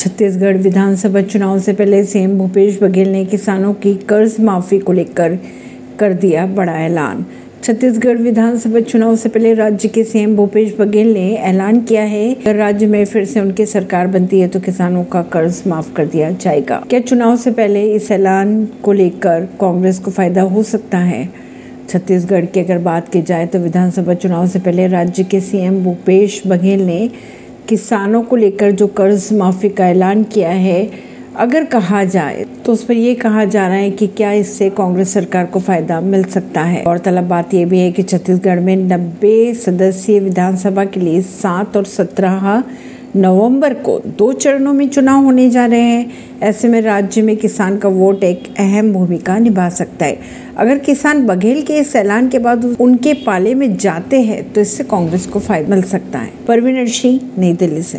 छत्तीसगढ़ विधानसभा चुनाव से पहले सीएम भूपेश बघेल ने किसानों की कर्ज माफ़ी को लेकर कर दिया बड़ा ऐलान। छत्तीसगढ़ विधानसभा चुनाव से पहले राज्य के सीएम भूपेश बघेल ने ऐलान किया है, अगर राज्य में फिर से उनकी सरकार बनती है तो किसानों का कर्ज माफ़ कर दिया जाएगा। क्या चुनाव से पहले इस ऐलान को लेकर कांग्रेस को फ़ायदा हो सकता है? छत्तीसगढ़ की अगर बात की जाए तो विधानसभा चुनाव से पहले राज्य के सीएम भूपेश बघेल ने किसानों को लेकर जो कर्ज माफ़ी का ऐलान किया है, अगर कहा जाए तो उस पर यह कहा जा रहा है कि क्या इससे कांग्रेस सरकार को फ़ायदा मिल सकता है? और तलब बात यह भी है कि छत्तीसगढ़ में 90 सदस्यीय विधानसभा के लिए सात और सत्रह नवंबर को दो चरणों में चुनाव होने जा रहे हैं। ऐसे में राज्य में किसान का वोट एक अहम भूमिका निभा सकता है। अगर किसान बघेल के इस ऐलान के बाद उनके पाले में जाते हैं तो इससे कांग्रेस को फ़ायदा मिल सकता है। परवीन सिंह, नई दिल्ली से।